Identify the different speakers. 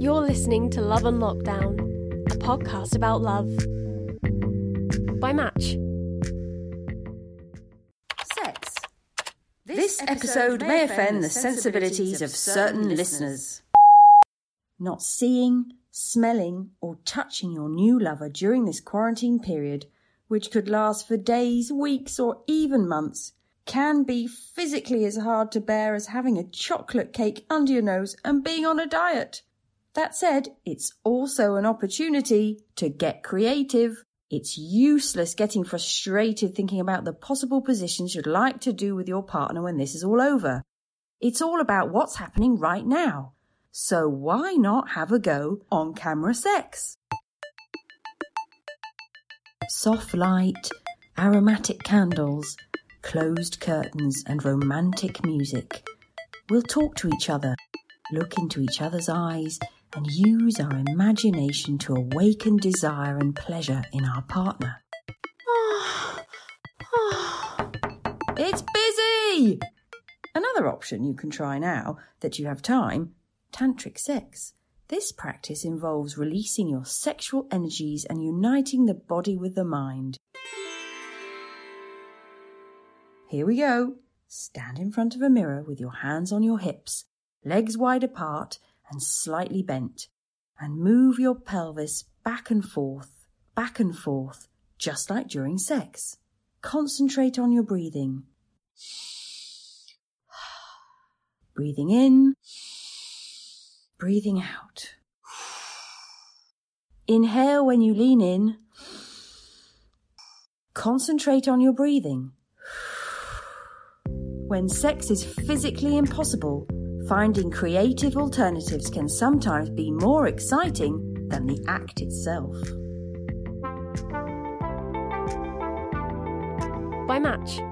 Speaker 1: You're listening to Love on Lockdown, a podcast about love. By Match.
Speaker 2: Sex. This episode may offend the sensibilities of certain listeners. Not seeing, smelling, or touching your new lover during this quarantine period, which could last for days, weeks, or even months, can be physically as hard to bear as having a chocolate cake under your nose and being on a diet. That said, it's also an opportunity to get creative. It's useless getting frustrated thinking about the possible positions you'd like to do with your partner when this is all over. It's all about what's happening right now. So why not have a go on camera sex? Soft light, aromatic candles, closed curtains, and romantic music. We'll talk to each other, look into each other's eyes, and use our imagination to awaken desire and pleasure in our partner. it's busy! Another option you can try now that you have time tantric sex. This practice involves releasing your sexual energies and uniting the body with the mind. Here we go. Stand in front of a mirror with your hands on your hips, legs wide apart, and slightly bent, and move your pelvis back and forth, back and forth, just like during sex. Concentrate on your breathing. Breathing in, breathing out. Inhale when you lean in. Concentrate on your breathing. When sex is physically impossible, finding creative alternatives can sometimes be more exciting than the act itself.
Speaker 1: By Match.